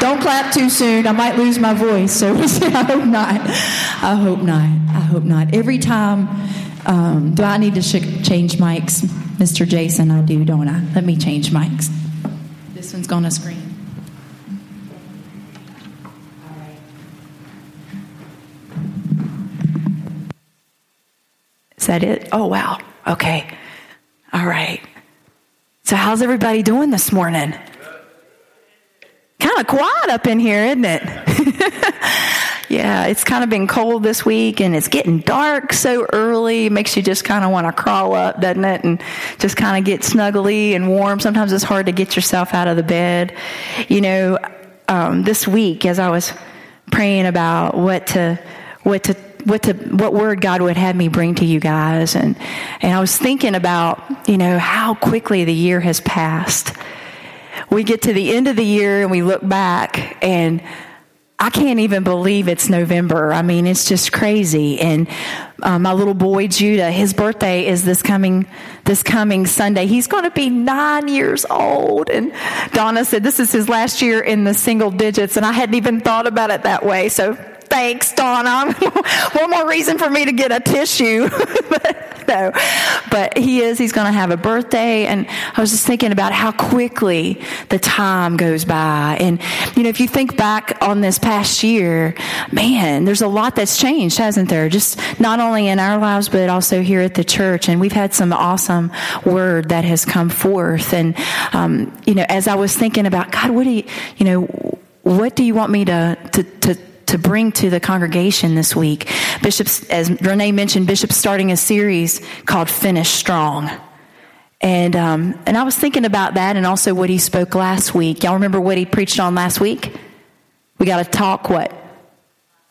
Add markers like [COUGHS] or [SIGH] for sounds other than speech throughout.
Don't clap too soon. I might lose my voice. So [LAUGHS] I hope not. I hope not. I hope not. Every time, um, do I need to sh- change mics, Mr. Jason? I do, don't I? Let me change mics. This one's going to scream. Is that it? Oh, wow. Okay. All right. So, how's everybody doing this morning? Kind of quiet up in here, isn't it? [LAUGHS] yeah, it's kind of been cold this week and it's getting dark so early. It makes you just kind of want to crawl up, doesn't it? And just kind of get snuggly and warm. Sometimes it's hard to get yourself out of the bed. You know, um, this week as I was praying about what to, what to what to, what word God would have me bring to you guys. And, and I was thinking about, you know, how quickly the year has passed. We get to the end of the year and we look back and I can't even believe it's November. I mean, it's just crazy. And uh, my little boy Judah, his birthday is this coming this coming Sunday. He's going to be nine years old. And Donna said this is his last year in the single digits, and I hadn't even thought about it that way. So thanks, Donna. [LAUGHS] One more reason for me to get a tissue. [LAUGHS] but, no, but he is. He's going to have a birthday, and I was just thinking about how quickly the time goes by. And you know, if you think back on this past year, man, there's a lot that's changed, hasn't there? Just not only in our lives, but also here at the church. And we've had some awesome word that has come forth. And um, you know, as I was thinking about God, what do you, you know, what do you want me to to to to bring to the congregation this week. Bishop's, as Renee mentioned, Bishop's starting a series called Finish Strong. And, um, and I was thinking about that and also what he spoke last week. Y'all remember what he preached on last week? We got to talk what?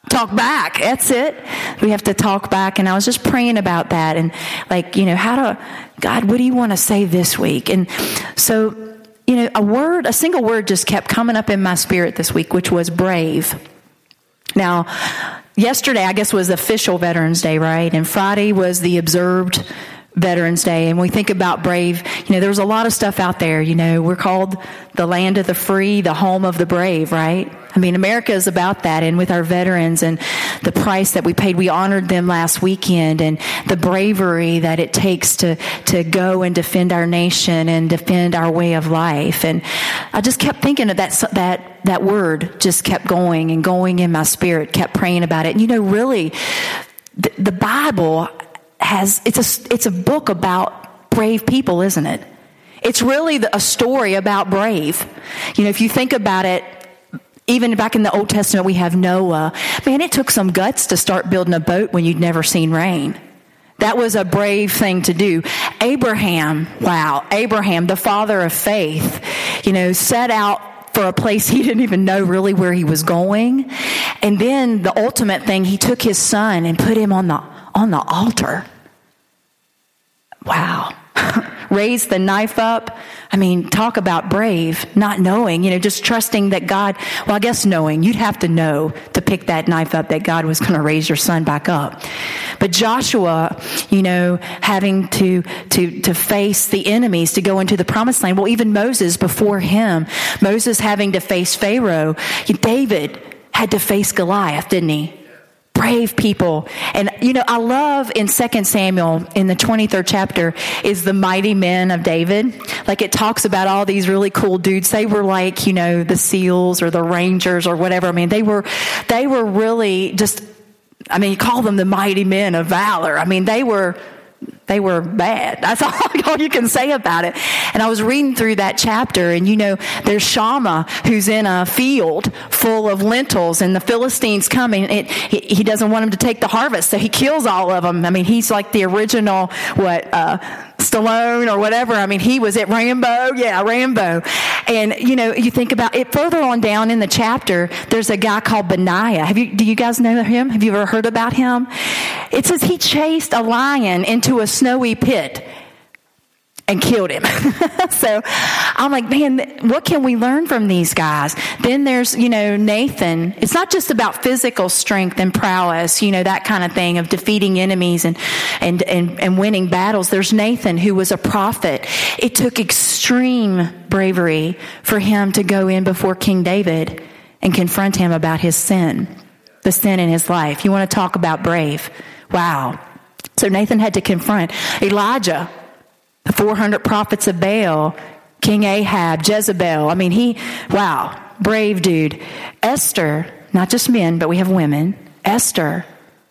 Talk back. That's it. We have to talk back. And I was just praying about that and like, you know, how to, God, what do you want to say this week? And so, you know, a word, a single word just kept coming up in my spirit this week, which was brave. Now, yesterday, I guess, was official Veterans Day, right? And Friday was the observed Veterans Day. And we think about brave, you know, there's a lot of stuff out there. You know, we're called the land of the free, the home of the brave, right? I mean, America is about that. And with our veterans and the price that we paid, we honored them last weekend and the bravery that it takes to, to go and defend our nation and defend our way of life. And I just kept thinking of that, that, that word just kept going and going in my spirit, kept praying about it. And you know, really, the, the Bible has, it's a, it's a book about brave people, isn't it? It's really a story about brave. You know, if you think about it, even back in the Old Testament, we have Noah. Man, it took some guts to start building a boat when you'd never seen rain. That was a brave thing to do. Abraham, wow, Abraham, the father of faith, you know, set out for a place he [LAUGHS] didn't even know really where he was going. And then the ultimate thing, he took his son and put him on the, on the altar. Wow. [LAUGHS] raise the knife up. I mean, talk about brave, not knowing, you know, just trusting that God, well, I guess knowing, you'd have to know to pick that knife up that God was going to raise your son back up. But Joshua, you know, having to, to, to face the enemies to go into the promised land. Well, even Moses before him, Moses having to face Pharaoh, David had to face Goliath, didn't he? Brave people. And, you know, I love in 2 Samuel, in the 23rd chapter, is the mighty men of David. Like it talks about all these really cool dudes. They were like, you know, the SEALs or the Rangers or whatever. I mean, they were, they were really just, I mean, you call them the mighty men of valor. I mean, they were, they were bad. [LAUGHS] That's all, all, you can say about it. And I was reading through that chapter, and you know, there's Shammah who's in a field full of lentils, and the Philistines coming. It, he, he, doesn't want them to take the harvest, so he kills all of them. I mean, he's like the original what. Uh, Stallone or whatever. I mean, he was at Rambo. Yeah, Rambo. And, you know, you think about it further on down in the chapter, there's a guy called Benaiah. Have you, do you guys know him? Have you ever heard about him? It says he chased a lion into a snowy pit and killed him. [LAUGHS] so I'm like, man, what can we learn from these guys? Then there's, you know, Nathan. It's not just about physical strength and prowess, you know, that kind of thing of defeating enemies and, and, and, and winning battles. There's Nathan who was a prophet. It took extreme bravery for him to go in before King David and confront him about his sin, the sin in his life. You want to talk about brave? Wow. So Nathan had to confront Elijah, the 400 prophets of Baal, King Ahab, Jezebel. I mean, he, wow, brave dude. Esther, not just men, but we have women. Esther,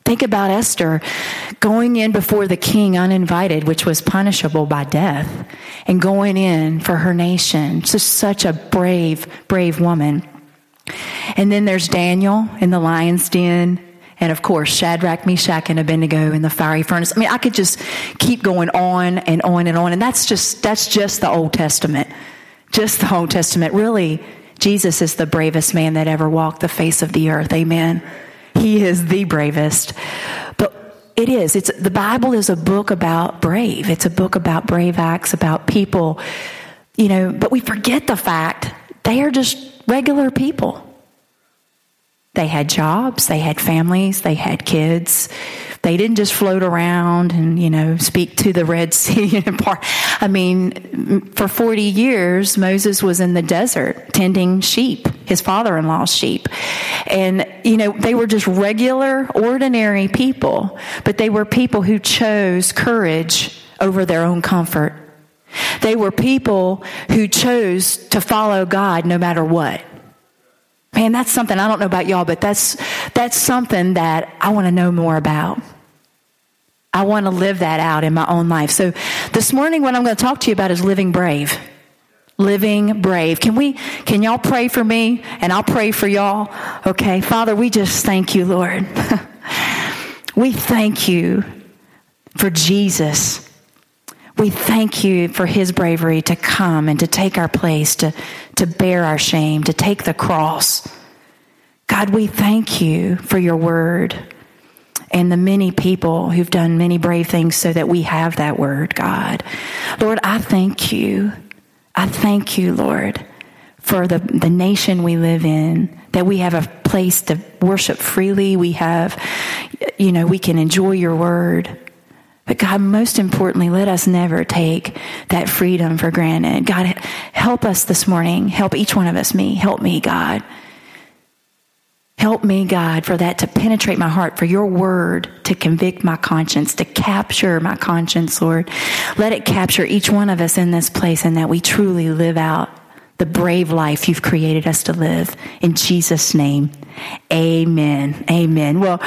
think about Esther going in before the king uninvited, which was punishable by death, and going in for her nation. Just such a brave, brave woman. And then there's Daniel in the lion's den. And of course, Shadrach, Meshach, and Abednego in the fiery furnace. I mean, I could just keep going on and on and on. And that's just, that's just the Old Testament. Just the Old Testament. Really, Jesus is the bravest man that ever walked the face of the earth. Amen. He is the bravest. But it is. It's, the Bible is a book about brave. It's a book about brave acts, about people, you know, but we forget the fact they are just regular people. They had jobs, they had families, they had kids. They didn't just float around and, you know, speak to the Red [LAUGHS] Sea [LAUGHS] and part. I mean, for 40 years, Moses was in the desert tending sheep, his father in law's sheep. And, you know, they were just regular, ordinary people, but they were people who chose courage over their own comfort. They were people who chose to follow God no matter what. Man, that's something I don't know about y'all, but that's that's something that I want to know more about. I want to live that out in my own life. So this morning what I'm going to talk to you about is living brave. Living brave. Can we can y'all pray for me and I'll pray for y'all? Okay. Father, we just thank you, Lord. [LAUGHS] we thank you for Jesus. We thank you for his bravery to come and to take our place, to, to bear our shame, to take the cross. God, we thank you for your word and the many people who've done many brave things so that we have that word, God. Lord, I thank you. I thank you, Lord, for the, the nation we live in, that we have a place to worship freely. We have, you know, we can enjoy your word. But God, most importantly, let us never take that freedom for granted. God, help us this morning. Help each one of us, me. Help me, God. Help me, God, for that to penetrate my heart, for your word to convict my conscience, to capture my conscience, Lord. Let it capture each one of us in this place and that we truly live out the brave life you've created us to live. In Jesus' name, amen. Amen. Well,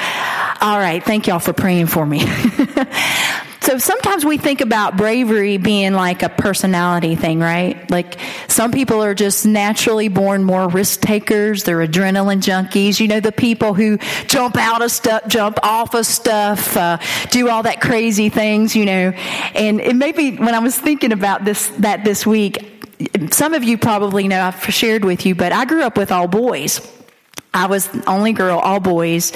all right. Thank y'all for praying for me. [LAUGHS] so sometimes we think about bravery being like a personality thing, right? Like some people are just naturally born more risk takers. They're adrenaline junkies. You know, the people who jump out of stuff, jump off of stuff, uh, do all that crazy things, you know. And it maybe when I was thinking about this, that this week, some of you probably know I've shared with you, but I grew up with all boys. I was only girl, all boys.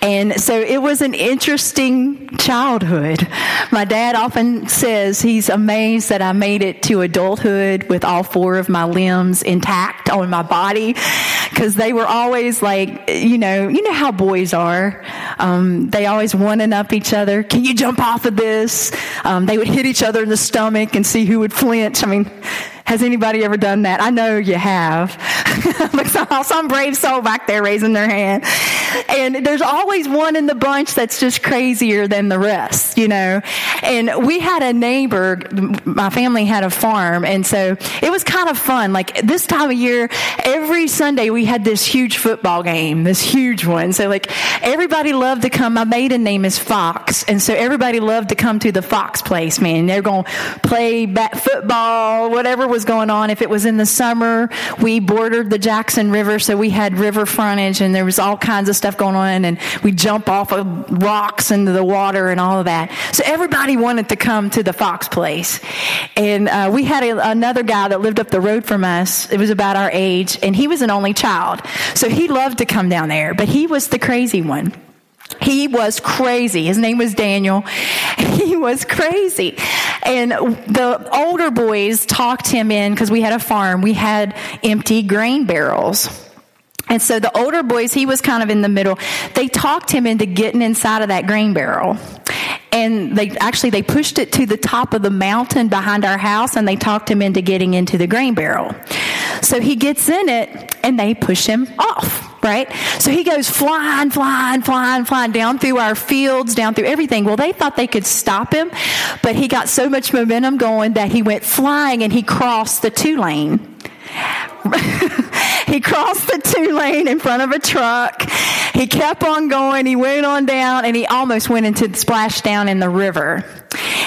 And so it was an interesting childhood. My dad often says he's amazed that I made it to adulthood with all four of my limbs intact on my body. Cause they were always like, you know, you know how boys are. Um, they always one up each other. Can you jump off of this? Um, they would hit each other in the stomach and see who would flinch. I mean, has anybody ever done that? I know you have. [LAUGHS] some brave soul back there raising their hand. And there's always one in the bunch that's just crazier than the rest, you know. And we had a neighbor, my family had a farm, and so it was kind of fun. Like this time of year, every Sunday we had this huge football game, this huge one. So like everybody loved to come. My maiden name is Fox, and so everybody loved to come to the Fox place, man. They're going to play bat football, whatever was was going on. If it was in the summer, we bordered the Jackson River, so we had river frontage and there was all kinds of stuff going on and we jump off of rocks into the water and all of that. So everybody wanted to come to the Fox place. And uh, we had a, another guy that lived up the road from us. It was about our age and he was an only child. So he loved to come down there, but he was the crazy one. He was crazy. His name was Daniel. [LAUGHS] He was crazy. And the older boys talked him in because we had a farm. We had empty grain barrels. And so the older boys, he was kind of in the middle. They talked him into getting inside of that grain barrel. and they actually they pushed it to the top of the mountain behind our house and they talked him into getting into the grain barrel. So he gets in it and they push him off, right? So he goes flying, flying, flying, flying down through our fields, down through everything. Well, they thought they could stop him, but he got so much momentum going that he went flying and he crossed the two lane. [LAUGHS] he crossed the two lane in front of a truck. He kept on going. He went on down and he almost went into the splash down in the river.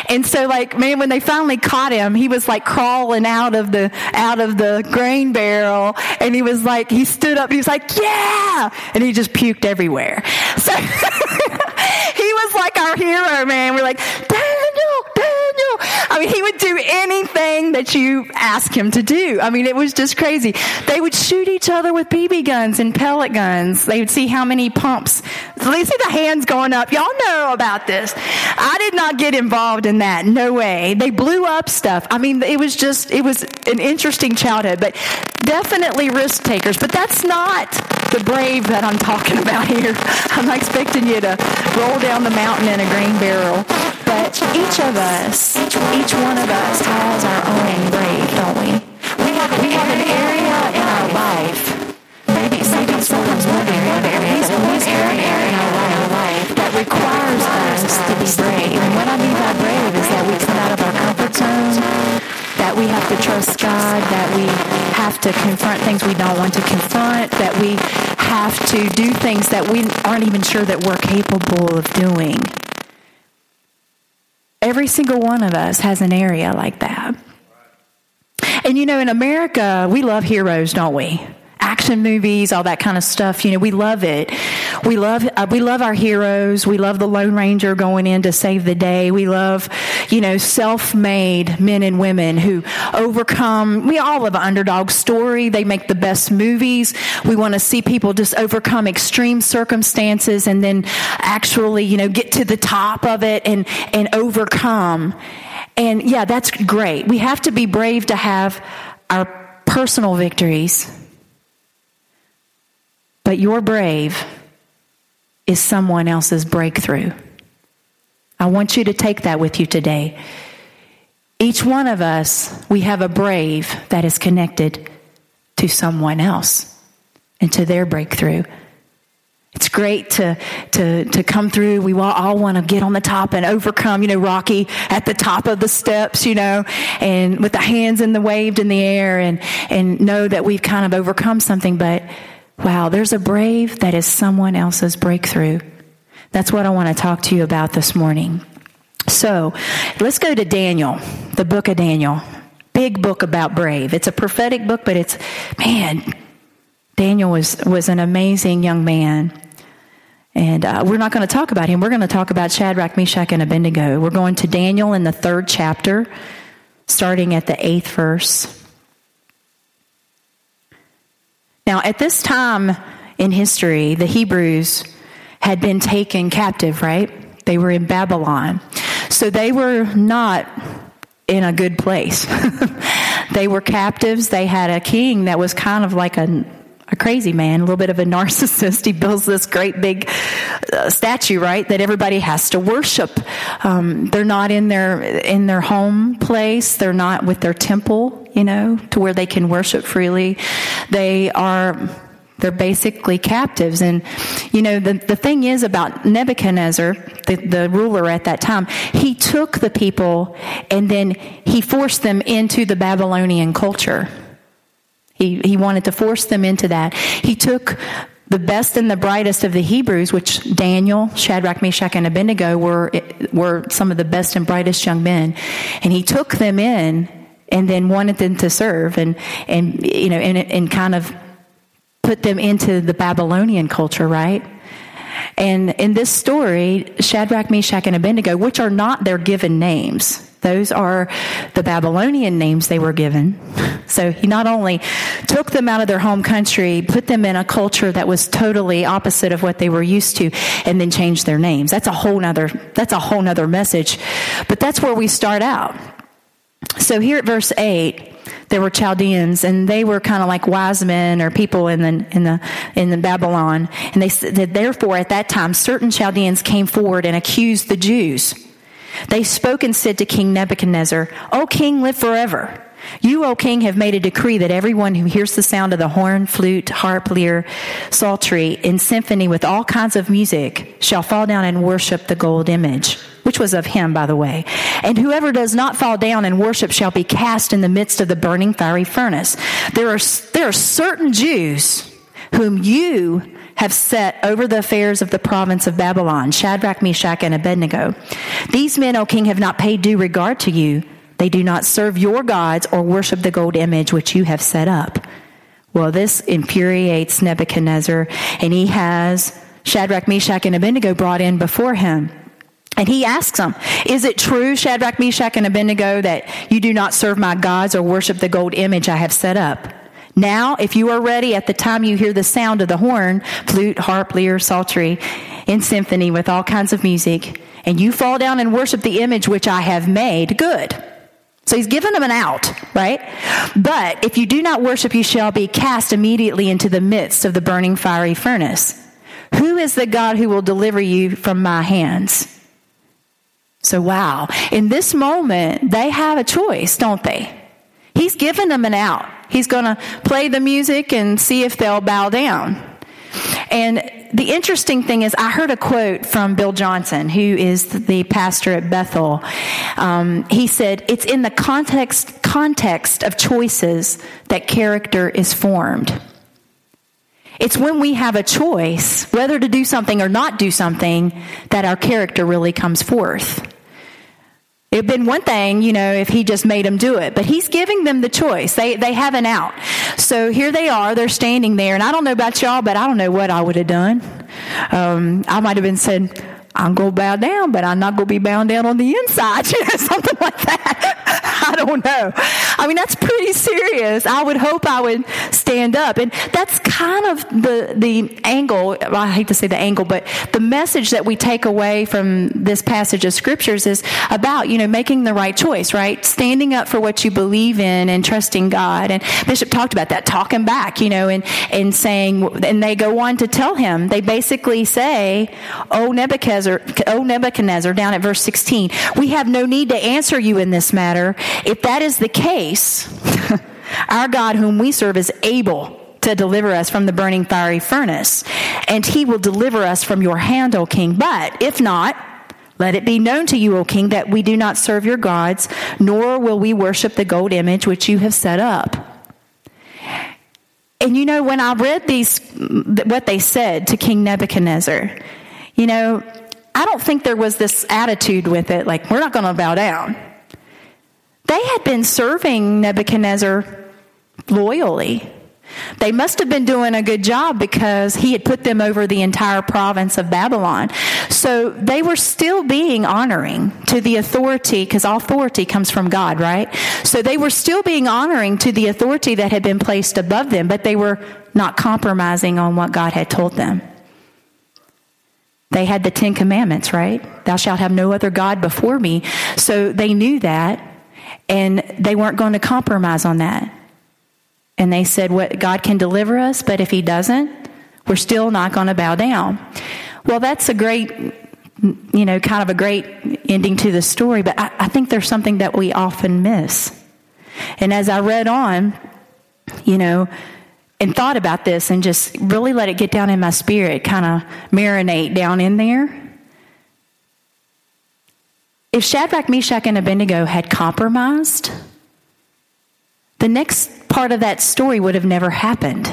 And so like, man, when they finally caught him, he was like crawling out of the, out of the grain barrel. And he was like, he stood up, he was like, yeah! And he just puked everywhere. So, [LAUGHS] he was like our hero, man. We're like, Daniel. I mean, he would do anything that you ask him to do. I mean, it was just crazy. They would shoot each other with BB guns and pellet guns. They would see how many pumps. They see the hands going up. Y'all know about this. I did not get involved in that. No way. They blew up stuff. I mean, it was just, it was an interesting childhood, but definitely risk takers. But that's not the brave that I'm talking [LAUGHS] about here. I'm not expecting you to roll down the mountain in a green barrel. But each of us, each one of us has our own brave, don't we? We have, we have an area in our life. Maybe, sometimes one area, but one area in our life that requires us to be brave. And what I mean by brave is that we come out of our comfort zone, that we have to trust God, that we have to confront things we don't want to confront, that we have to do things that we aren't even sure that we're capable of doing. Every single one of us has an area like that. And you know, in America, we love heroes, don't we? Action movies, all that kind of stuff. You know, we love it. We love uh, we love our heroes. We love the Lone Ranger going in to save the day. We love, you know, self-made men and women who overcome. We all love an underdog story. They make the best movies. We want to see people just overcome extreme circumstances and then actually, you know, get to the top of it and and overcome. And yeah, that's great. We have to be brave to have our personal victories but your brave is someone else's breakthrough. I want you to take that with you today. Each one of us, we have a brave that is connected to someone else and to their breakthrough. It's great to, to, to come through. We all, want to get on the top and overcome, you know, Rocky at the top of the steps, you know, and with the hands in the waved in the air and, and know that we've kind of overcome something. But Wow, there's a brave that is someone else's breakthrough. That's what I want to talk to you about this morning. So let's go to Daniel, the book of Daniel. Big book about brave. It's a prophetic book, but it's, man, Daniel was, was an amazing young man. And uh, we're not going to talk about him. We're going to talk about Shadrach, Meshach, and Abednego. We're going to Daniel in the third chapter, starting at the eighth verse. Now, at this time in history, the Hebrews had been taken captive, right? They were in Babylon. So they were not in a good place. [LAUGHS] they were captives. They had a king that was kind of like a, a crazy man, a little bit of a [LAUGHS] narcissist. He builds this great big uh, statue, right, that everybody has to worship. Um, they're not in their in their home place. They're not with their temple you know, to where they can worship freely. They are they're basically captives. And, you know, the, the thing is about Nebuchadnezzar, the, the ruler at that time, he took the people and then he forced them into the Babylonian culture. He, he wanted to force them into that. He took the best and the brightest of the Hebrews, which Daniel, Shadrach, Meshach, and Abednego were, were some of the best and brightest young men, and he took them in and then wanted them to serve and, and you know, and, and kind of put them into the Babylonian culture, right? And in this story, Shadrach, Meshach, and Abednego, which are not their given names, those are the Babylonian names they were given. So he not only took them out of their home country, put them in a culture that was totally opposite of what they were used to, and then changed their names. That's a whole nother, that's a whole nother message. But that's where we start out. So here at verse 8, there were Chaldeans, and they were kind of like wise men or people in the in the in the Babylon. And they said, therefore, at that time, certain Chaldeans came forward and accused the Jews. They spoke and said to King Nebuchadnezzar, O king, live forever. You, O king, have made a decree that everyone who hears the sound of the horn, flute, harp, lyre, psaltery, in symphony with all kinds of music shall fall down and worship the gold image, which was of him, by the way. And whoever does not fall down and worship shall be cast in the midst of the burning fiery furnace. There are, there are certain Jews whom you have set over the affairs of the province of Babylon, Shadrach, Meshach, and Abednego. These men, O king, have not paid due regard to you they do not serve your gods or worship the gold image which you have set up. Well, this infuriates Nebuchadnezzar, and he has Shadrach, Meshach, and Abednego brought in before him. And he asks them, Is it true, Shadrach, Meshach, and Abednego, that you do not serve my gods or worship the gold image I have set up? Now, if you are ready at the time you hear the sound of the horn, flute, harp, lyre, psaltery, in symphony with all kinds of music, and you fall down and worship the image which I have made, good. So he's given them an out, right? But if you do not worship, you shall be cast immediately into the midst of the burning fiery furnace. Who is the God who will deliver you from my hands? So, wow. In this moment, they have a choice, don't they? He's given them an out. He's going to play the music and see if they'll bow down. And the interesting thing is, I heard a quote from Bill Johnson, who is the pastor at Bethel. Um, he said, "It's in the context context of choices that character is formed." It's when we have a choice whether to do something or not do something that our character really comes forth. It would have been one thing, you know, if he just made them do it, but he's giving them the choice. They, they have an out. So here they are, they're standing there, and I don't know about y'all, but I don't know what I would have done. Um, I might have been said, I'm to bow down, but I'm not going to be bound down on the inside, [LAUGHS] you know, something like that. Don't know. I mean, that's pretty serious. I would hope I would stand up. And that's kind of the, the angle, I hate to say the angle, but the message that we take away from this passage of scriptures is about, you know, making the right choice, right? Standing up for what you believe in and trusting God. And Bishop talked about that, talking back, you know, and, and saying, and they go on to tell him, they basically say, Oh, Nebuchadnezzar, oh, Nebuchadnezzar, down at verse 16, we have no need to answer you in this matter. If that is the case, [LAUGHS] our God, whom we serve, is able to deliver us from the burning fiery furnace, and he will deliver us from your hand, O king. But if not, let it be known to you, O king, that we do not serve your gods, nor will we worship the gold image which you have set up. And you know, when I read these, what they said to King Nebuchadnezzar, you know, I don't think there was this attitude with it, like, we're not going to bow down. They had been serving Nebuchadnezzar loyally. They must have been doing a good job because he had put them over the entire province of Babylon. So they were still being honoring to the authority, because authority comes from God, right? So they were still being honoring to the authority that had been placed above them, but they were not compromising on what God had told them. They had the Ten Commandments, right? Thou shalt have no other God before me. So they knew that. And they weren't going to compromise on that. And they said, what God can deliver us, but if he doesn't, we're still not going to bow down. Well, that's a great, you know, kind of a great ending to the story, but I, I think there's something that we often miss. And as I read on, you know, and thought about this and just really let it get down in my spirit, kind of marinate down in there. If Shadrach, Meshach, and Abednego had compromised, the next part of that story would have never happened.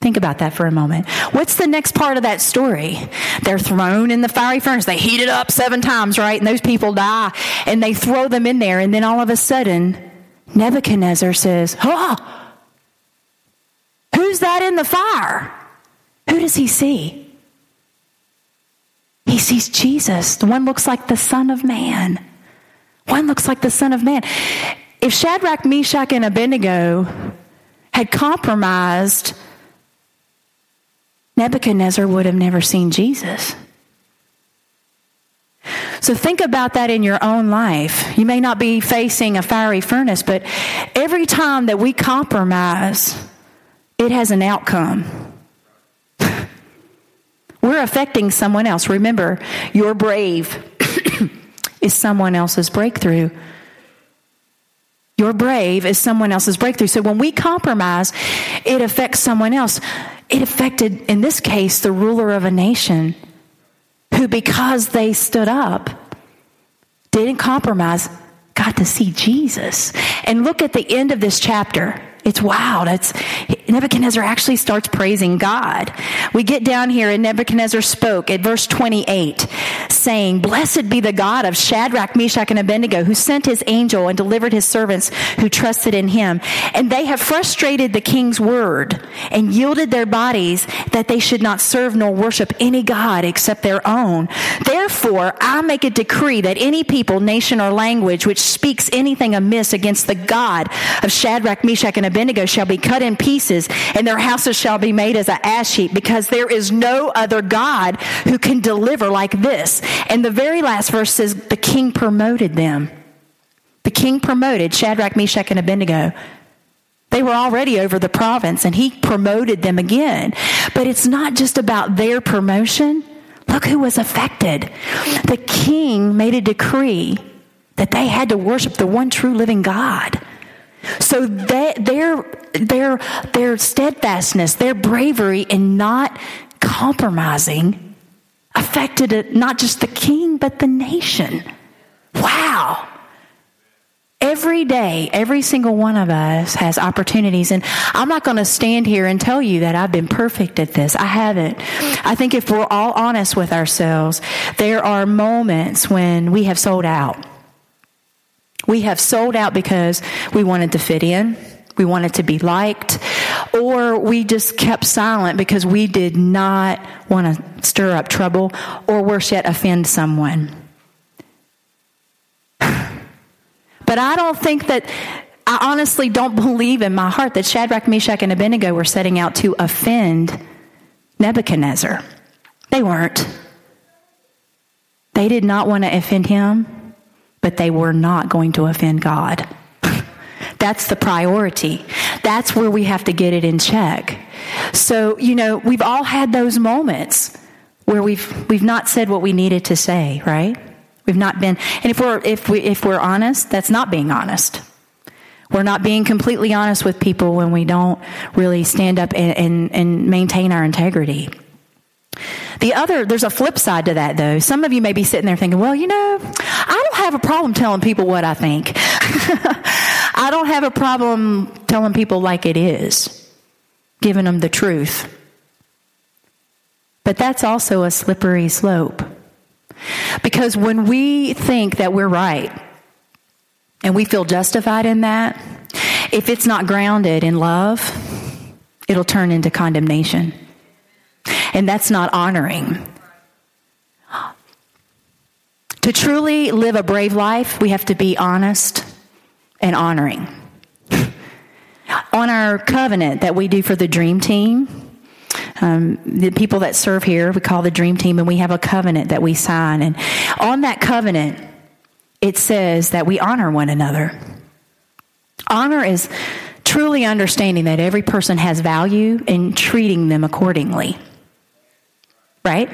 Think about that for a moment. What's the next part of that story? They're thrown in the fiery furnace. They heat it up seven times, right? And those people die. And they throw them in there. And then all of a sudden, Nebuchadnezzar says, Oh, who's that in the fire? Who does he see? He sees Jesus. The one looks like the Son of Man. One looks like the Son of Man. If Shadrach, Meshach, and Abednego had compromised, Nebuchadnezzar would have never seen Jesus. So think about that in your own life. You may not be facing a fiery furnace, but every time that we compromise, it has an outcome. We're affecting someone else. Remember, you're brave. [COUGHS] is someone else's breakthrough. Your brave is someone else's breakthrough. So when we compromise, it affects someone else. It affected, in this case, the ruler of a nation who, because they stood up, didn't compromise, got to see Jesus. And look at the end of this chapter. It's wild. It's Nebuchadnezzar actually starts praising God. We get down here and Nebuchadnezzar spoke at verse 28 saying, Blessed be the God of Shadrach, Meshach, and Abednego who sent his angel and delivered his servants who trusted in him. And they have frustrated the king's word and yielded their bodies that they should not serve nor worship any God except their own. Therefore, I make a decree that any people, nation, or language which speaks anything amiss against the God of Shadrach, Meshach, and Abednego shall be cut in pieces, and their houses shall be made as an ash heap, because there is no other God who can deliver like this. And the very last verse says, The king promoted them. The king promoted Shadrach, Meshach, and Abednego. They were already over the province, and he promoted them again. But it's not just about their promotion. Look who was affected. The king made a decree that they had to worship the one true living God. So they, their, their, their steadfastness, their bravery in not compromising affected not just the king, but the nation. Wow. Every day, every single one of us has opportunities. And I'm not going to stand here and tell you that I've been perfect at this. I haven't. I think if we're all honest with ourselves, there are moments when we have sold out. We have sold out because we wanted to fit in, we wanted to be liked, or we just kept silent because we did not want to stir up trouble or worse yet, offend someone. But I don't think that, I honestly don't believe in my heart that Shadrach, Meshach, and Abednego were setting out to offend Nebuchadnezzar. They weren't. They did not want to offend him but they were not going to offend God. [LAUGHS] That's the priority. That's where we have to get it in check. So, you know, we've all had those moments where we've we've not said what we needed to say, right? We've not been and if we're if we if we're honest, that's not being honest. We're not being completely honest with people when we don't really stand up and, and, and maintain our integrity. The other, there's a flip side to that though. Some of you may be sitting there thinking, well, you know, I don't have a problem telling people what I think. [LAUGHS] I don't have a problem telling people like it is, giving them the truth. But that's also a slippery slope. Because when we think that we're right and we feel justified in that, if it's not grounded in love, it'll turn into condemnation. And that's not honoring. To truly live a brave life, we have to be honest and honoring. On our covenant that we do for the dream team, um, the people that serve here, we call the dream team, and we have a covenant that we sign. And on that covenant, it says that we honor one another. Honor is truly understanding that every person has value and treating them accordingly right?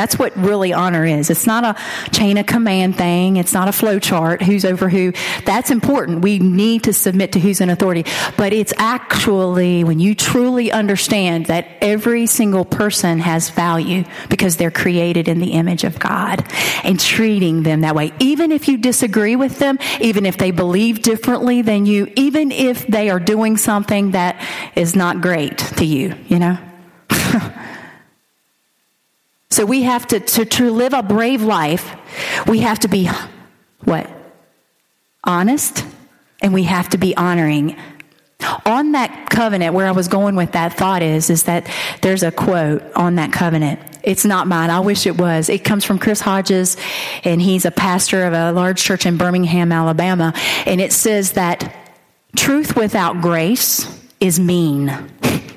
That's what really honor is. It's not a chain of command thing. It's not a flow chart. Who's over who. That's important. We need to submit to who's in authority. But it's actually when you truly understand that every single person has value because they're created in the image of God and treating them that way. Even if you disagree with them, even if they believe differently than you, even if they are doing something that is not great to you, you know? [LAUGHS] So we have to, to, to live a brave life, we have to be what? Honest, and we have to be honoring. On that covenant, where I was going with that thought is, is that there's a quote on that covenant. It's not mine. I wish it was. It comes from Chris Hodges, and he's a pastor of a large church in Birmingham, Alabama. And it says that truth without grace is mean. [LAUGHS]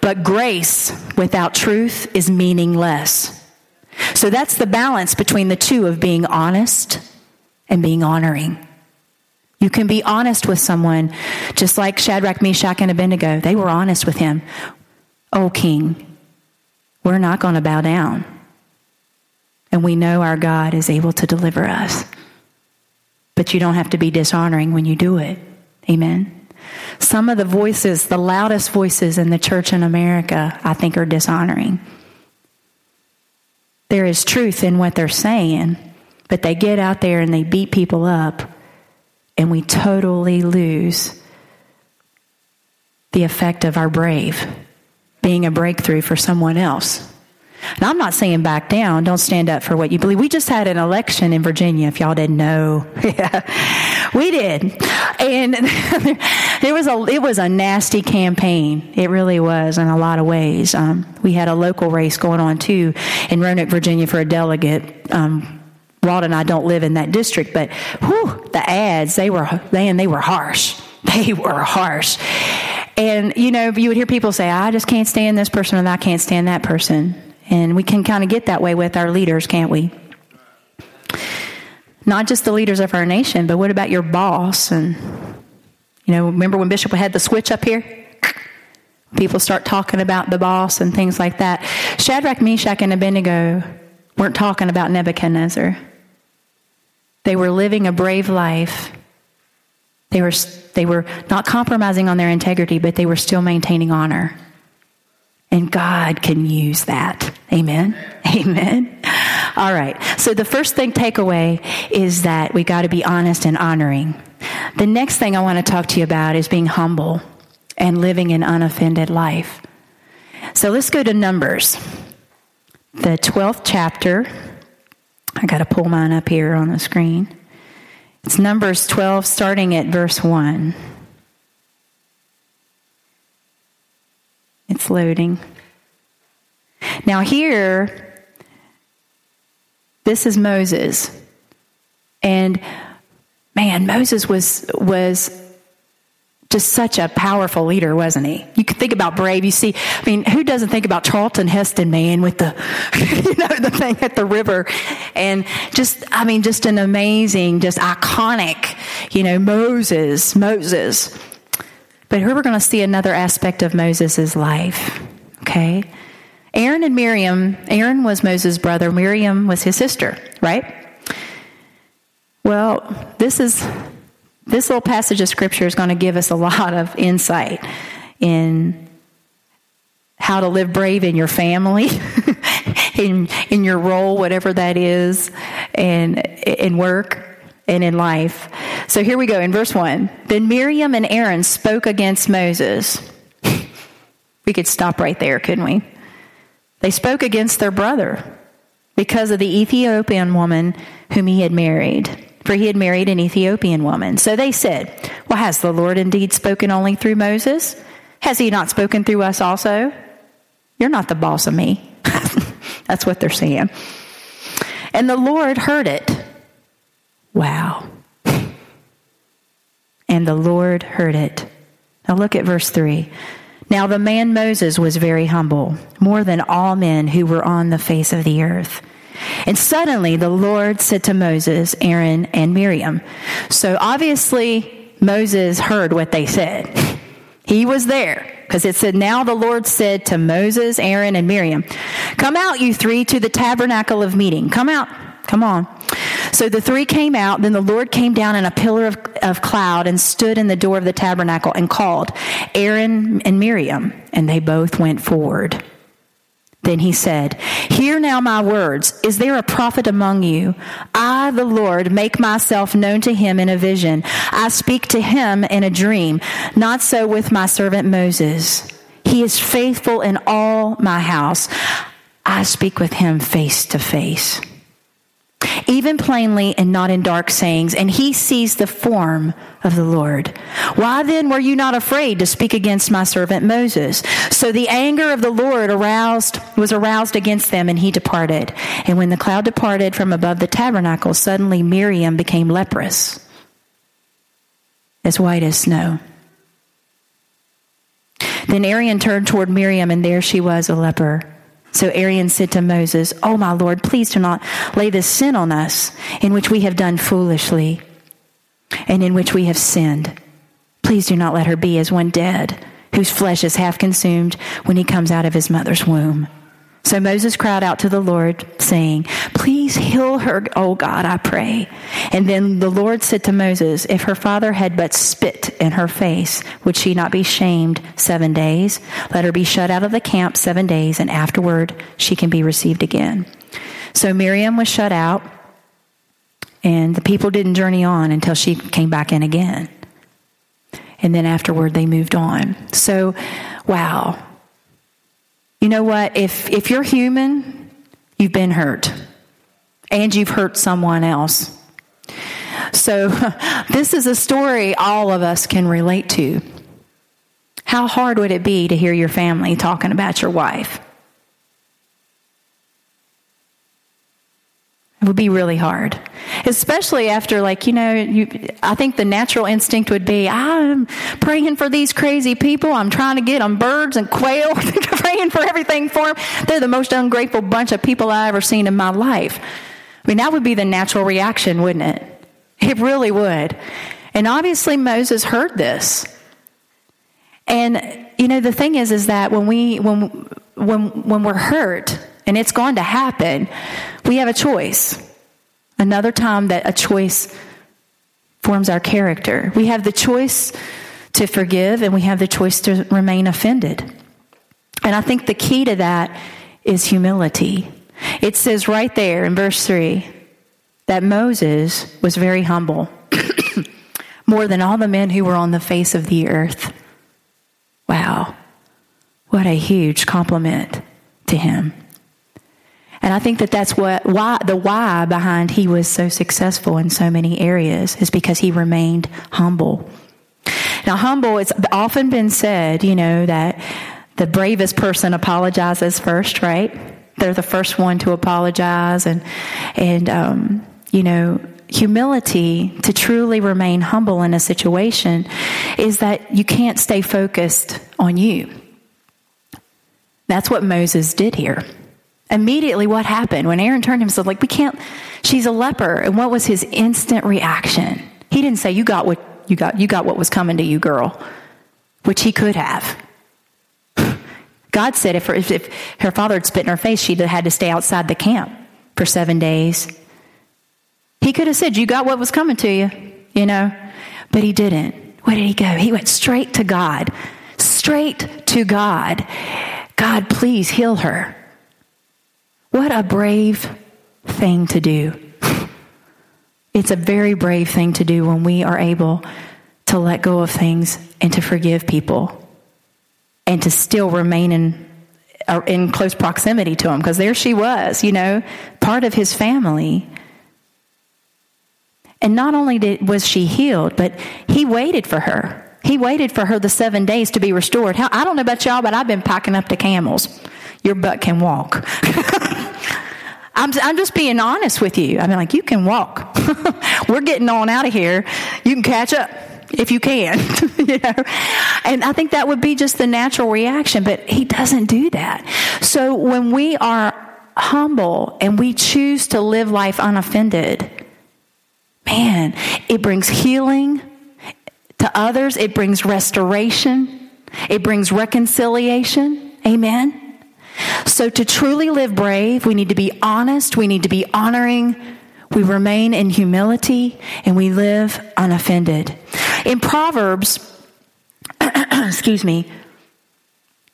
But grace without truth is meaningless. So that's the balance between the two of being honest and being honoring. You can be honest with someone, just like Shadrach, Meshach, and Abednego. They were honest with him. Oh, king, we're not going to bow down. And we know our God is able to deliver us. But you don't have to be dishonoring when you do it. Amen. Some of the voices, the loudest voices in the church in America, I think are dishonoring. There is truth in what they're saying, but they get out there and they beat people up, and we totally lose the effect of our brave being a breakthrough for someone else. And I'm not saying back down. Don't stand up for what you believe. We just had an election in Virginia, if y'all didn't know. [LAUGHS] we did. And [LAUGHS] it was a, it was a nasty campaign. It really was in a lot of ways. Um, we had a local race going on too in Roanoke, Virginia for a delegate. Um, Rod and I don't live in that district, but whew, the ads, they were, man, they were harsh. [LAUGHS] They were harsh. And, you know, you would hear people say, I just can't stand this person and I can't stand that person. And we can kind of get that way with our leaders, can't we? Not just the leaders of our nation, but what about your boss? And, you know, remember when Bishop had the switch up here? People start talking about the boss and things like that. Shadrach, Meshach, and Abednego weren't talking about Nebuchadnezzar. They were living a brave life. They were, they were not compromising on their integrity, but they were still maintaining honor. And God can use that. Amen. [LAUGHS] Amen. All right. So the first thing takeaway is that we got to be honest and honoring. The next thing I want to talk to you about is being humble and living an unoffended life. So let's go to Numbers, the 12th chapter. I got to pull mine up here on the screen. It's Numbers 12, starting at verse 1. It's loading. Now, here, this is Moses. And man, Moses was, was just such a powerful leader, wasn't he? You can think about brave. You see, I mean, who doesn't think about Charlton Heston, man, with the, [LAUGHS] you know, the thing at the river, and just, I mean, just an amazing, just iconic, you know, Moses, Moses. But here we're going to see another aspect of Moses' life. Okay? Aaron and Miriam, Aaron was Moses' brother, Miriam was his sister, right? Well, this is this little passage of scripture is going to give us a lot of insight in how to live brave in your family, [LAUGHS] in in your role, whatever that is, and in work and in life. So here we go in verse 1. Then Miriam and Aaron spoke against Moses. [LAUGHS] we could stop right there, couldn't we? They spoke against their brother because of the Ethiopian woman whom he had married. For he had married an Ethiopian woman. So they said, Well, has the Lord indeed spoken only through Moses? Has he not spoken through us also? You're not the boss of me. [LAUGHS] That's what they're saying. And the Lord heard it. Wow. [LAUGHS] And the Lord heard it. Now look at verse 3. Now the man Moses was very humble, more than all men who were on the face of the earth. And suddenly the Lord said to Moses, Aaron, and Miriam. So obviously Moses heard what they said. [LAUGHS] He was there because it said, Now the Lord said to Moses, Aaron, and Miriam, Come out, you three, to the tabernacle of meeting. Come out. Come on. So the three came out. Then the Lord came down in a pillar of, of cloud and stood in the door of the tabernacle and called Aaron and Miriam, and they both went forward. Then he said, Hear now my words. Is there a prophet among you? I, the Lord, make myself known to him in a vision. I speak to him in a dream. Not so with my servant Moses. He is faithful in all my house. I speak with him face to face even plainly and not in dark sayings, and he sees the form of the Lord. Why then were you not afraid to speak against my servant Moses? So the anger of the Lord aroused was aroused against them, and he departed. And when the cloud departed from above the tabernacle, suddenly Miriam became leprous, as white as snow. Then Aaron turned toward Miriam, and there she was, a leper. So Aaron said to Moses, Oh, my Lord, please do not lay this sin on us in which we have done foolishly and in which we have sinned. Please do not let her be as one dead, whose flesh is half consumed when he comes out of his mother's womb. So Moses cried out to the Lord, saying, Please heal her, O God, I pray. And then the Lord said to Moses, If her father had but spit in her face, would she not be shamed seven days? Let her be shut out of the camp seven days, and afterward she can be received again. So Miriam was shut out, and the people didn't journey on until she came back in again. And then afterward they moved on. So, wow you know what? If, if you're human, you've been hurt and you've hurt someone else. So, [LAUGHS] this is a story all of us can relate to. How hard would it be to hear your family talking about your wife? It would be really hard. Especially after, like, you know, you, I think the natural instinct would be I'm praying for these crazy people. I'm trying to get them birds and quail, [LAUGHS] praying for everything for them. They're the most ungrateful bunch of people I've ever seen in my life. I mean, that would be the natural reaction, wouldn't it? It really would. And obviously, Moses heard this. And, you know, the thing is, is that when we, when, when, when we're hurt, and it's going to happen, we have a choice. Another time that a choice forms our character. We have the choice to forgive and we have the choice to remain offended. And I think the key to that is humility. It says right there in verse 3 that Moses was very humble, [COUGHS] more than all the men who were on the face of the earth. Wow. What a huge compliment to him. And I think that that's what why the why behind he was so successful in so many areas is because he remained humble. Now, humble, it's often been said, you know, that the bravest person apologizes first, right? They're the first one to apologize, and and um, you know, humility to truly remain humble in a situation is that you can't stay focused on you. That's what Moses did here. Immediately, what happened when Aaron turned himself like, we can't, she's a leper. And what was his instant reaction? He didn't say, you got what, you got, you got what was coming to you, girl, which he could have. [SIGHS] God said if her, if, if her father had spit in her face, she'd have had to stay outside the camp for seven days. He could have said, you got what was coming to you, you know, but he didn't. Where did he go? He went straight to God. Straight to God. God, please heal her. What a brave thing to do. It's a very brave thing to do when we are able to let go of things and to forgive people and to still remain in uh, in close proximity to him because there she was, you know, part of his family. And not only did, was she healed, but he waited for her. He waited for her the seven days to be restored. How, I don't know about y'all, but I've been packing up the camels. Your butt can walk. [LAUGHS] I'm, I'm just being honest with you. I mean, like, you can walk. [LAUGHS] We're getting on out of here. You can catch up if you can. [LAUGHS] you know? And I think that would be just the natural reaction, but he doesn't do that. So when we are humble and we choose to live life unoffended, man, it brings healing to others, it brings restoration, it brings reconciliation. Amen. So, to truly live brave, we need to be honest, we need to be honoring, we remain in humility, and we live unoffended. In Proverbs, [CLEARS THROAT] excuse me,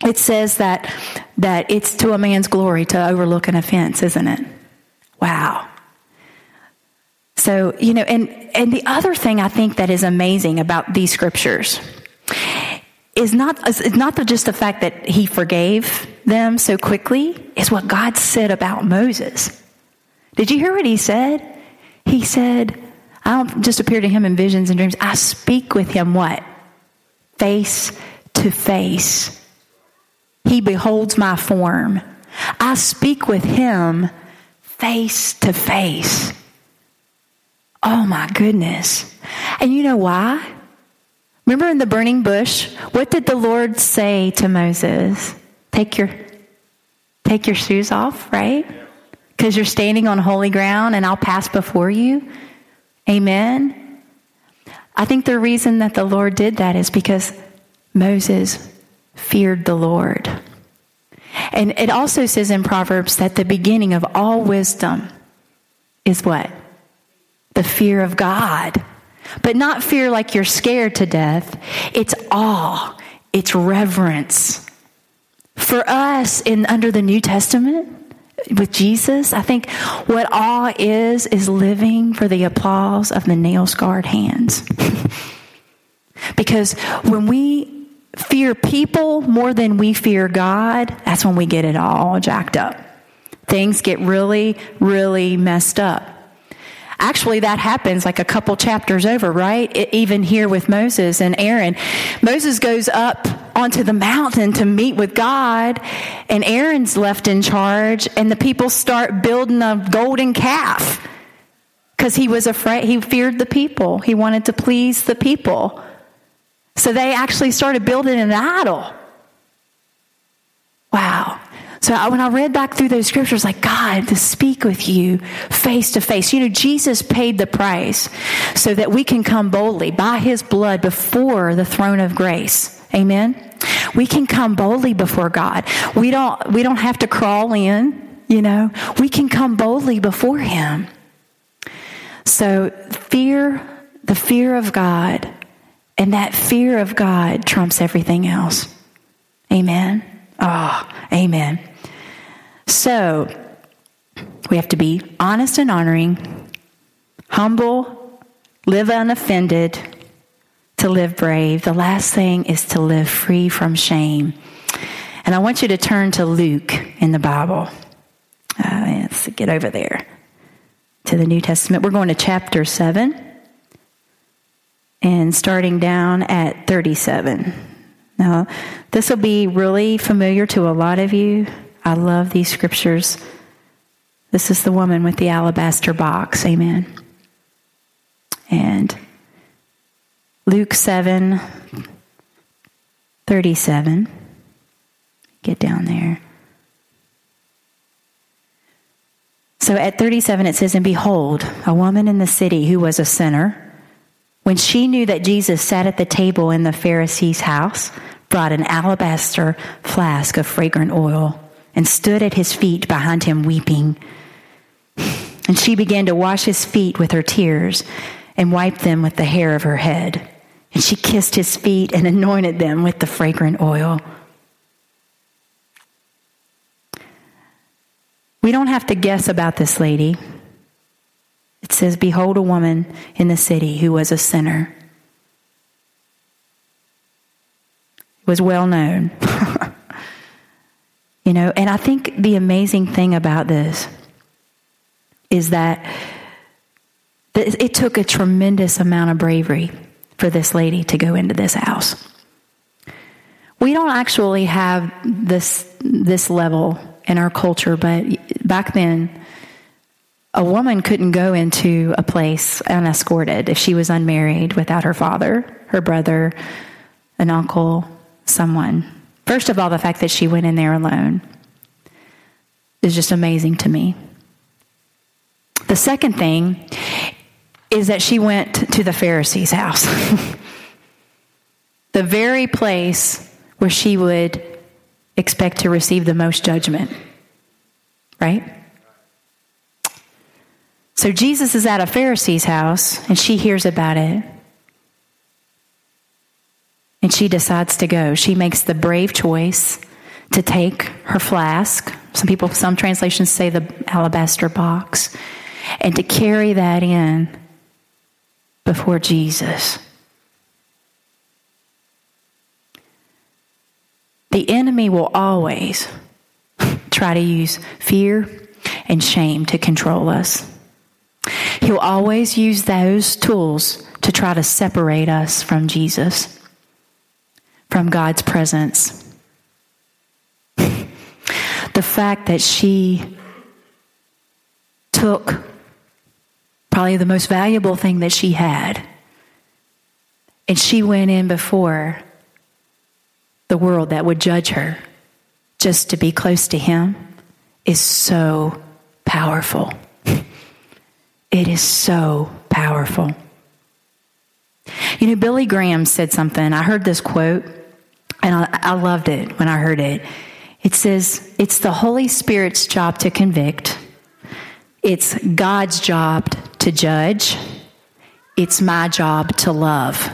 it says that, that it's to a man's glory to overlook an offense, isn't it? Wow. So, you know, and, and the other thing I think that is amazing about these scriptures is not, is not the, just the fact that he forgave them so quickly, is what God said about Moses. Did you hear what he said? He said, I don't just appear to him in visions and dreams. I speak with him what? Face to face. He beholds my form. I speak with him face to face. Oh my goodness. And you know why? Remember in the burning bush, what did the Lord say to Moses? Take your take your shoes off, right? Because you're standing on holy ground and I'll pass before you. Amen. I think the reason that the Lord did that is because Moses feared the Lord. And it also says in Proverbs that the beginning of all wisdom is what? The fear of God. But not fear like you're scared to death. It's awe. It's reverence. For us in under the New Testament, with Jesus, I think what awe is, is living for the applause of the nail scarred hands. [LAUGHS] because when we fear people more than we fear God, that's when we get it all jacked up. Things get really, really messed up. Actually, that happens like a couple chapters over, right? It, even here with Moses and Aaron. Moses goes up onto the mountain to meet with God, and Aaron's left in charge, and the people start building a golden calf because he was afraid, he feared the people, he wanted to please the people. So they actually started building an idol. Wow. So when I read back through those scriptures, like God to speak with you face to face. You know, Jesus paid the price so that we can come boldly by his blood before the throne of grace. Amen. We can come boldly before God. We don't, we don't have to crawl in, you know, we can come boldly before him. So fear, the fear of God, and that fear of God trumps everything else. Amen. Ah, oh, amen. So, we have to be honest and honoring, humble, live unoffended, to live brave. The last thing is to live free from shame. And I want you to turn to Luke in the Bible. Uh, let's get over there to the New Testament. We're going to chapter 7 and starting down at 37. Now, this will be really familiar to a lot of you. I love these scriptures. This is the woman with the alabaster box. Amen. And Luke 7 37. Get down there. So at 37, it says, And behold, a woman in the city who was a sinner, when she knew that Jesus sat at the table in the Pharisee's house, brought an alabaster flask of fragrant oil and stood at his feet behind him weeping. And she began to wash his feet with her tears and wiped them with the hair of her head. And she kissed his feet and anointed them with the fragrant oil. We don't have to guess about this lady. It says, Behold, a woman in the city who was a sinner. It was well known. [LAUGHS] you know, and I think the amazing thing about this is that it took a tremendous amount of bravery for this lady to go into this house. We don't actually have this this level in our culture, but back then a woman couldn't go into a place unescorted if she was unmarried without her father, her brother, an uncle, someone. First of all, the fact that she went in there alone is just amazing to me. The second thing is that she went to the Pharisee's house, [LAUGHS] the very place where she would expect to receive the most judgment. Right? So Jesus is at a Pharisee's house and she hears about it. And she decides to go. She makes the brave choice to take her flask. Some people, some translations say the alabaster box, and to carry that in before Jesus. The enemy will always [LAUGHS] try to use fear and shame to control us. He'll always use those tools to try to separate us from Jesus from God's presence. [LAUGHS] the fact that she took probably the most valuable thing that she had and she went in before the world that would judge her just to be close to him is so powerful. It is so powerful. You know, Billy Graham said something. I heard this quote and I, I loved it when I heard it. It says it's the Holy Spirit's job to convict, it's God's job to judge, it's my job to love.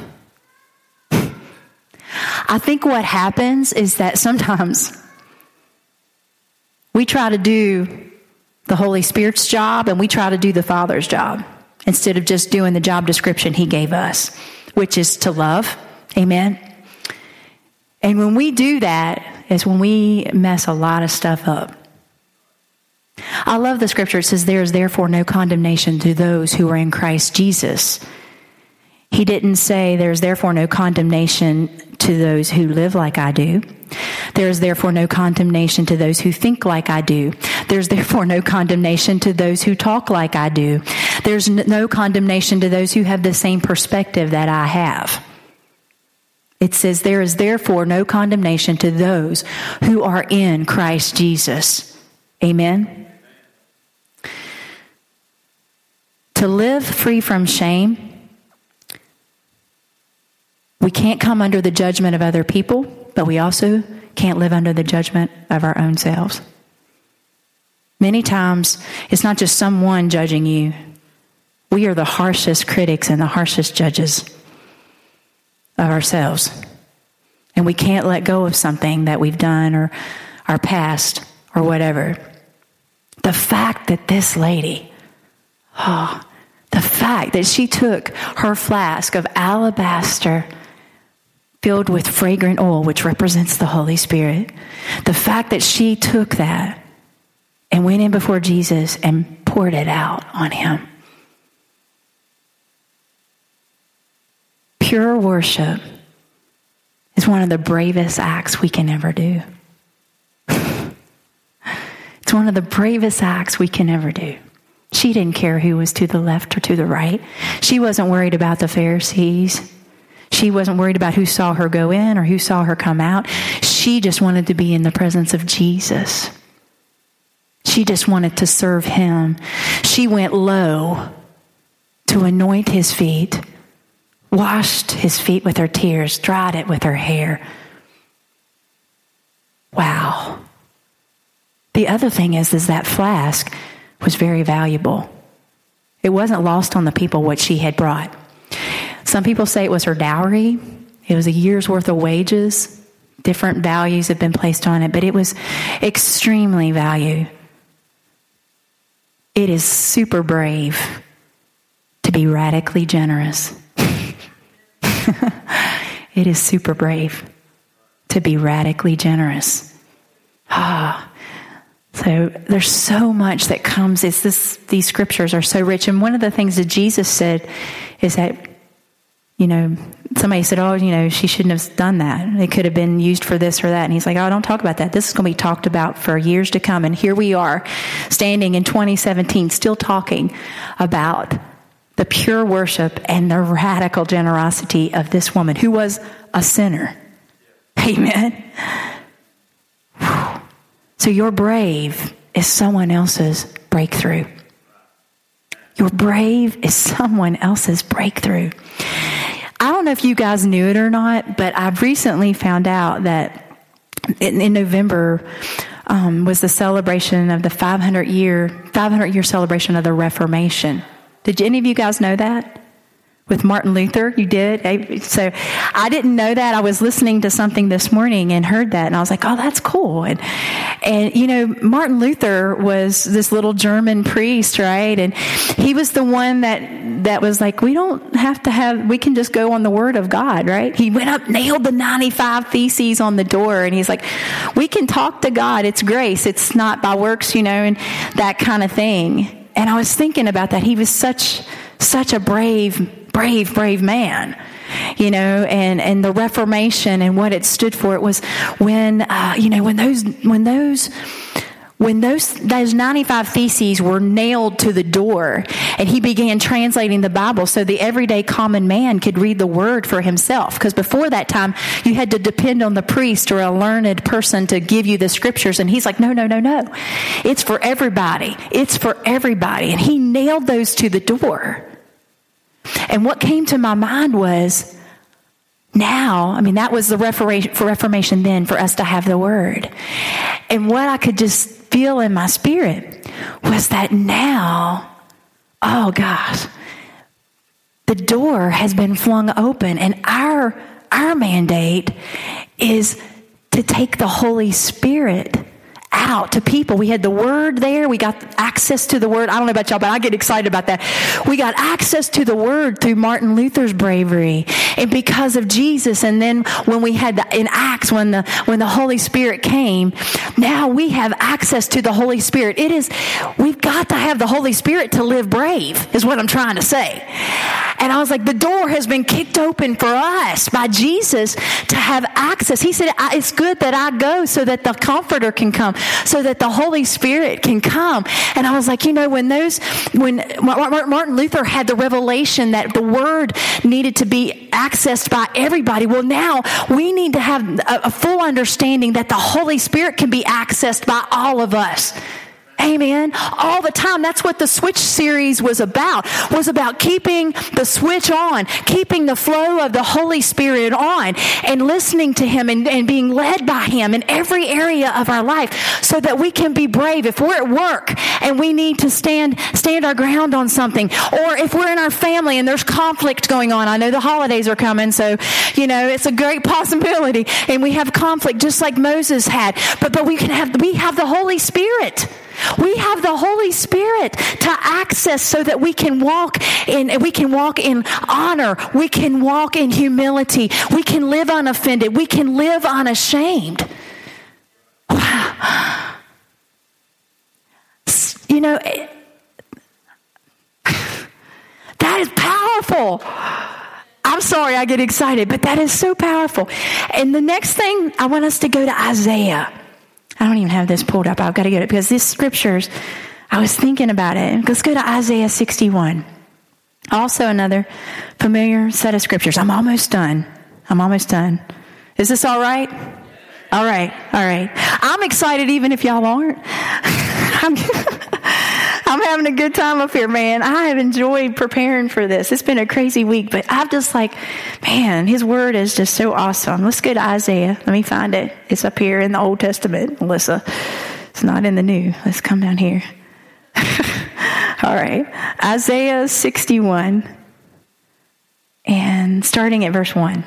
I think what happens is that sometimes we try to do the Holy Spirit's job and we try to do the Father's job instead of just doing the job description He gave us, which is to love. Amen. And when we do that, is when we mess a lot of stuff up. I love the scripture. It says, There is therefore no condemnation to those who are in Christ Jesus. He didn't say, There's therefore no condemnation to those who live like I do. There is therefore no condemnation to those who think like I do. There's therefore no condemnation to those who talk like I do. There's no condemnation to those who have the same perspective that I have. It says, There is therefore no condemnation to those who are in Christ Jesus. Amen. To live free from shame, we can't come under the judgment of other people, but we also can't live under the judgment of our own selves. Many times, it's not just someone judging you, we are the harshest critics and the harshest judges of ourselves. And we can't let go of something that we've done or our past or whatever. The fact that this lady, oh, the fact that she took her flask of alabaster filled with fragrant oil, which represents the Holy Spirit, the fact that she took that and went in before Jesus and poured it out on him. Pure worship is one of the bravest acts we can ever do. [LAUGHS] it's one of the bravest acts we can ever do. She didn't care who was to the left or to the right. She wasn't worried about the Pharisees. She wasn't worried about who saw her go in or who saw her come out. She just wanted to be in the presence of Jesus. She just wanted to serve him. She went low to anoint his feet washed his feet with her tears, dried it with her hair. Wow. The other thing is, is that flask was very valuable. It wasn't lost on the people what she had brought. Some people say it was her dowry. It was a year's worth of wages. Different values have been placed on it, but it was extremely valued. It is super brave to be radically generous. [LAUGHS] it is super brave to be radically generous. Ah. So there's so much that comes. It's this, these scriptures are so rich. And one of the things that Jesus said is that, you know, somebody said, oh, you know, she shouldn't have done that. It could have been used for this or that. And he's like, oh, don't talk about that. This is going to be talked about for years to come. And here we are standing in 2017 still talking about the pure worship and the radical generosity of this woman who was a sinner. Amen. So your brave is someone else's breakthrough. Your brave is someone else's breakthrough. I don't know if you guys knew it or not, but I've recently found out that in, in November um, was the celebration of the 500 year 500 year celebration of the Reformation. Did any of you guys know that? With Martin Luther, you did. Eh, so I didn't know that. I was listening to something this morning and heard that, and I was like, "Oh, that's cool." And, and you know, Martin Luther was this little German priest, right? And he was the one that that was like, "We don't have to have. We can just go on the Word of God, right?" He went up, nailed the ninety-five theses on the door, and he's like, "We can talk to God. It's grace. It's not by works, you know, and that kind of thing." And I was thinking about that. He was such, such a brave, brave, brave man you know, and, and the Reformation and what it stood for. It was when, uh, you know, when those, when those, when those, those 95 theses were nailed to the door and he began translating the Bible so the everyday common man could read the word for himself. Because before that time, you had to depend on the priest or a learned person to give you the scriptures. And he's like, no, no, no, no. It's for everybody. It's for everybody. And he nailed those to the door. And what came to my mind was, now, I mean, that was the Reformation then for us to have the word. And what I could just feel in my spirit was that now, oh gosh, the door has been flung open and our our mandate is to take the Holy Spirit out to people. We had the word there. We got access to the word. I don't know about y'all, but I get excited about that. We got access to the word through Martin Luther's bravery and because of Jesus. And then when we had the, in Acts, when the, when the Holy Spirit came, now we have access to the Holy Spirit. It is, we've got to have the Holy Spirit to live brave is what I'm trying to say. And I was like, the door has been kicked open for us by Jesus to have access. He said, it's good that I go so that the comforter can come so that the Holy Spirit can come. And I was like, you know, when those, when Martin Luther had the revelation that the word needed to be accessed by everybody, well, now we need to have a, full understanding that the Holy Spirit can be accessed by all of us. Amen. All the time. That's what the switch series was about. Was about keeping the switch on, keeping the flow of the Holy Spirit on and listening to Him and, and being led by Him in every area of our life so that we can be brave. If we're at work and we need to stand, stand our ground on something, or if we're in our family and there's conflict going on. I know the holidays are coming, so, you know, it's a great [LAUGHS] possibility and we have conflict just like Moses had. But, but we can have, we have the Holy Spirit. We have the Holy Spirit to access so that we can walk in we can walk in honor, we can walk in humility, we can live unoffended, we can live unashamed. Wow. [SIGHS] You know, [SIGHS] that is powerful. I'm sorry I get excited, but that is so powerful. And the next thing, I want us to go to Isaiah. I don't even have this pulled up. I've got to get it because this scriptures, I was thinking about it. Let's go to Isaiah 61. Also, another familiar set of scriptures. I'm almost done. I'm almost done. Is this all right? All right, all right. I'm excited even if y'all aren't. [LAUGHS] I'm, I'm having a good time up here, man. I have enjoyed preparing for this. It's been a crazy week, but I'm just like, man, his word is just so awesome. Let's go to Isaiah. Let me find it. It's up here in the Old Testament, Melissa. It's not in the New. Let's come down here. [LAUGHS] All right. Isaiah 61 and starting at verse 1.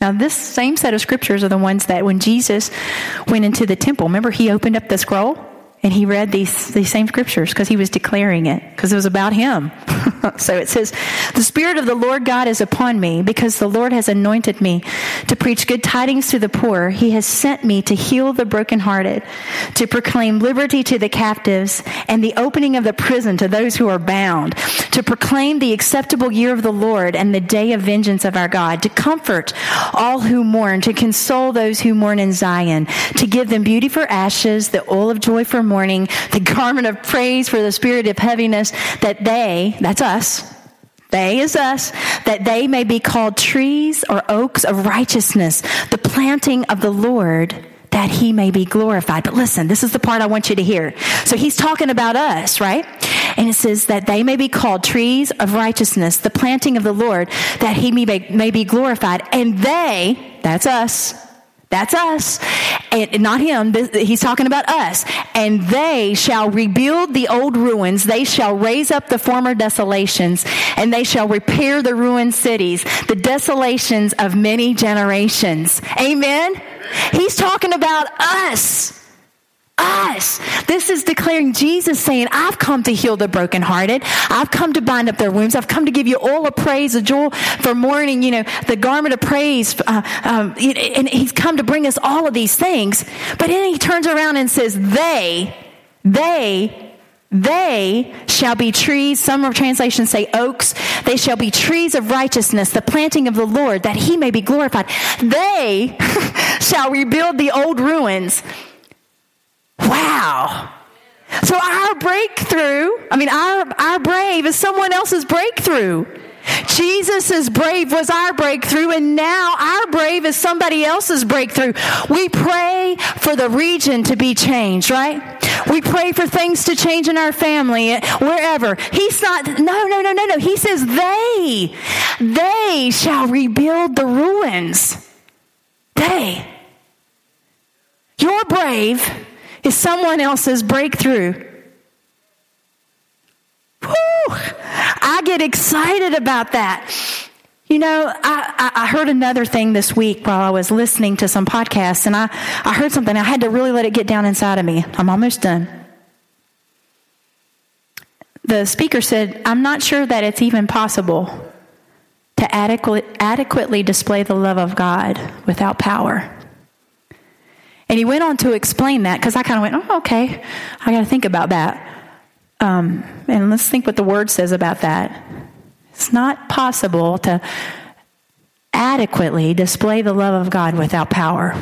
Now, this same set of scriptures are the ones that when Jesus went into the temple, remember he opened up the scroll and he read these, these same scriptures because he was declaring it because it was about him. [LAUGHS] so it says, The Spirit of the Lord God is upon me because the Lord has anointed me to preach good tidings to the poor. He has sent me to heal the brokenhearted, to proclaim liberty to the captives and the opening of the prison to those who are bound, to proclaim the acceptable year of the Lord and the day of vengeance of our God, to comfort all who mourn, to console those who mourn in Zion, to give them beauty for ashes, the oil of joy for mourning, the [LAUGHS] garment of praise for the spirit of heaviness, that they, that's us, they is us, that they may be called trees or oaks of righteousness, the planting of the Lord that he may be glorified. But listen, this is the part I want you to hear. So he's talking about us, right? And it says that they may be called trees of righteousness, the planting of the Lord, that he may, may be glorified. And they, that's us, that's us. And not him. He's talking about us. And they shall rebuild the old ruins. They shall raise up the former desolations and they shall repair the ruined cities, the desolations of many generations. Amen. He's talking about us us. This is declaring Jesus saying, I've come to heal the brokenhearted. I've come to bind up their wounds. I've come to give you all of praise, a jewel for mourning, you know, the garment of praise. Uh, um, and he's come to bring us all of these things. But then he turns around and says, they, they, they shall be trees. Some translations say oaks. They shall be trees of righteousness, the planting of the Lord, that he may be glorified. They [LAUGHS] shall rebuild the old ruins Wow. So our breakthrough, I mean, our, our brave is someone else's breakthrough. Jesus' brave was our breakthrough, and now our brave is somebody else's breakthrough. We pray for the region to be changed, right? We pray for things to change in our family, wherever. He's not, no, no, no, no, no. He says they, they shall rebuild the ruins. They. Your brave is someone else's breakthrough. I get excited about that. You know, I, I, heard another thing this week while I was listening to some podcasts, and I, I heard something. I had to really let it get down inside of me. I'm almost done. The speaker said, I'm not sure that it's even possible to adequate, adequately display the love of God without power. And he went on to explain that because I kind of went, oh, okay, I got to think about that. Um, and let's think what the word says about that. It's not possible to adequately display the love of God without power.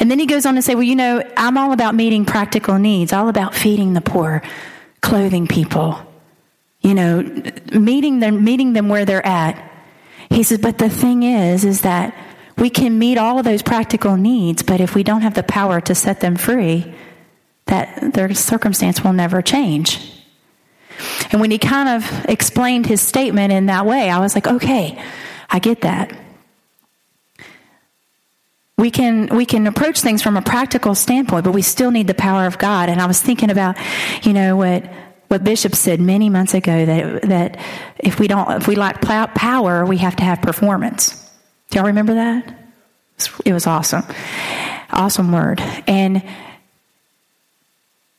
And then he goes on to say, Well, you know, I'm all about meeting practical needs, all about feeding the poor, clothing people, you know, meeting them, meeting them where they're at. He says, But the thing is, is that we can meet all of those practical needs, but if we don't have the power to set them free, that their circumstance will never change. And when he kind of explained his statement in that way, I was like, okay, I get that. We can we can approach things from a practical standpoint, but we still need the power of God. And I was thinking about, you know, what what Bishop said many months ago that that if we don't if we lack power, we have to have performance. Do y'all remember that? It was awesome, awesome word. And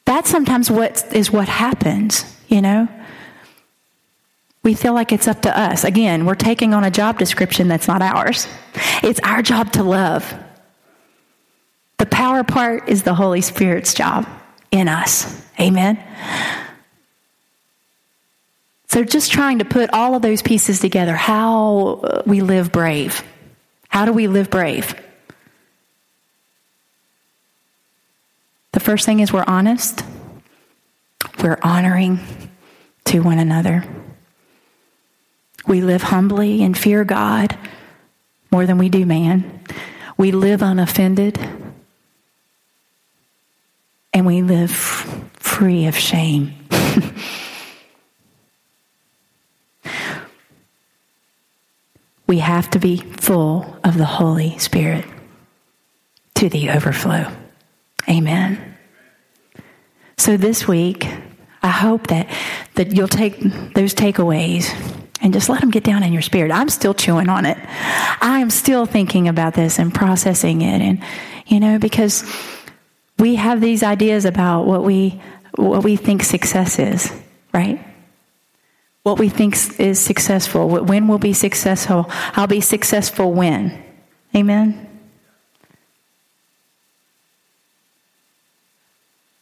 that's sometimes what is what happens you know? We feel like it's up to us. Again, we're taking on a job description that's not ours. It's our job to love. The power part is the Holy Spirit's job in us. Amen. So, just trying to put all of those pieces together how we live brave. How do we live brave? The first thing is we're honest, we're honoring, to one another. We live humbly and fear God more than we do man. We live unoffended. And we live free of shame. [LAUGHS] we have to be full of the Holy Spirit to the overflow. Amen. So this week, I hope that, that you'll take those takeaways and just let them get down in your spirit. I'm still chewing on it. I am still thinking about this and processing it. And, you know, because we have these ideas about what we, what we think success is, right? What we think is successful. When we'll be successful. I'll be successful when. Amen?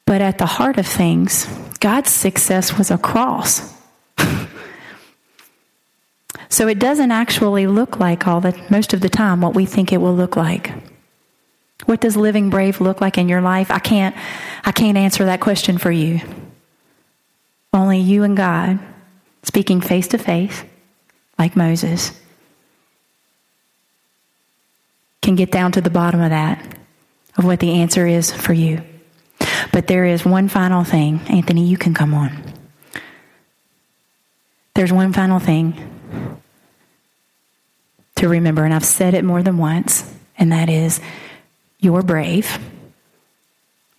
But at the heart of things, God's success was a cross. [LAUGHS] so it doesn't actually look like all the most of the time what we think it will look like. What does living brave look like in your life? I can't I can't answer that question for you. Only you and God speaking face to face like Moses can get down to the bottom of that of what the answer is for you. But there is one final thing. Anthony, you can come on. There's one final thing to remember, and I've said it more than once, and that is your brave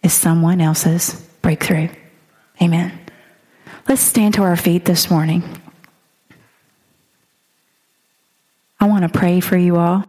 is someone else's breakthrough. Amen. Let's stand to our feet this morning. I want to pray for you all.